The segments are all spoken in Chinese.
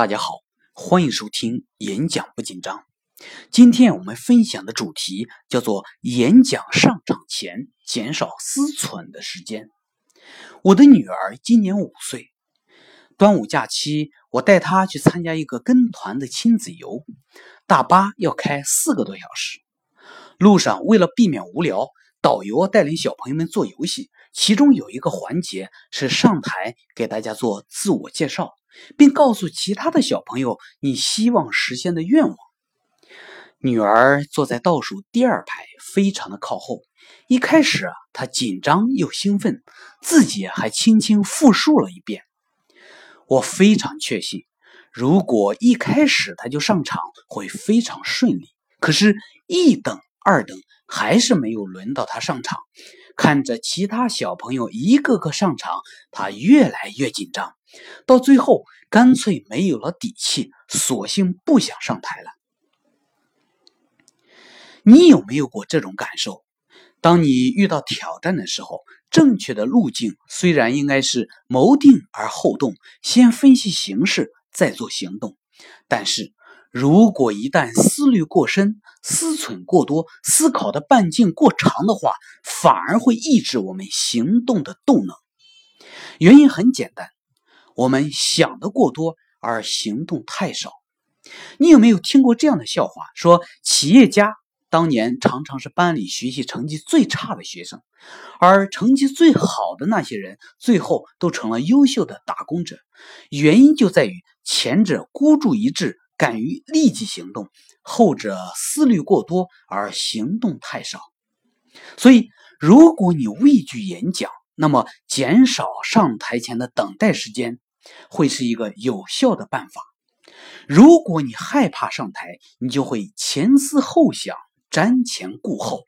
大家好，欢迎收听演讲不紧张。今天我们分享的主题叫做演讲上场前减少思忖的时间。我的女儿今年五岁，端午假期我带她去参加一个跟团的亲子游，大巴要开四个多小时。路上为了避免无聊，导游带领小朋友们做游戏，其中有一个环节是上台给大家做自我介绍。并告诉其他的小朋友你希望实现的愿望。女儿坐在倒数第二排，非常的靠后。一开始啊，她紧张又兴奋，自己还轻轻复述了一遍。我非常确信，如果一开始她就上场，会非常顺利。可是，一等、二等，还是没有轮到她上场。看着其他小朋友一个个上场，她越来越紧张。到最后，干脆没有了底气，索性不想上台了。你有没有过这种感受？当你遇到挑战的时候，正确的路径虽然应该是谋定而后动，先分析形势再做行动，但是如果一旦思虑过深、思忖过多、思考的半径过长的话，反而会抑制我们行动的动能。原因很简单。我们想的过多，而行动太少。你有没有听过这样的笑话？说企业家当年常常是班里学习成绩最差的学生，而成绩最好的那些人，最后都成了优秀的打工者。原因就在于前者孤注一掷，敢于立即行动；后者思虑过多，而行动太少。所以，如果你畏惧演讲，那么，减少上台前的等待时间，会是一个有效的办法。如果你害怕上台，你就会前思后想、瞻前顾后。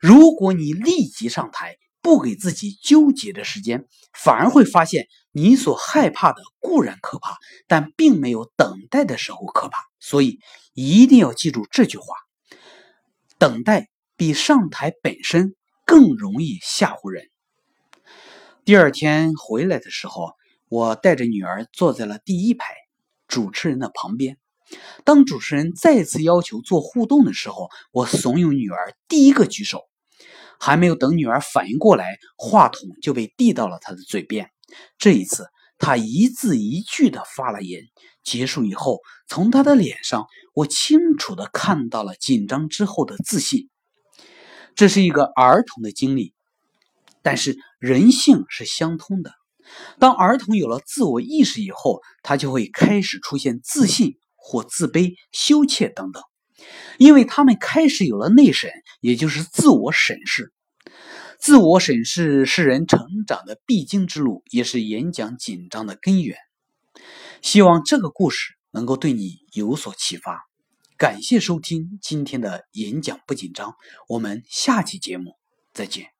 如果你立即上台，不给自己纠结的时间，反而会发现你所害怕的固然可怕，但并没有等待的时候可怕。所以，一定要记住这句话：等待比上台本身更容易吓唬人。第二天回来的时候，我带着女儿坐在了第一排，主持人的旁边。当主持人再次要求做互动的时候，我怂恿女儿第一个举手。还没有等女儿反应过来，话筒就被递到了她的嘴边。这一次，她一字一句的发了言。结束以后，从她的脸上，我清楚的看到了紧张之后的自信。这是一个儿童的经历。但是人性是相通的，当儿童有了自我意识以后，他就会开始出现自信或自卑、羞怯等等，因为他们开始有了内审，也就是自我审视。自我审视是人成长的必经之路，也是演讲紧张的根源。希望这个故事能够对你有所启发。感谢收听今天的演讲不紧张，我们下期节目再见。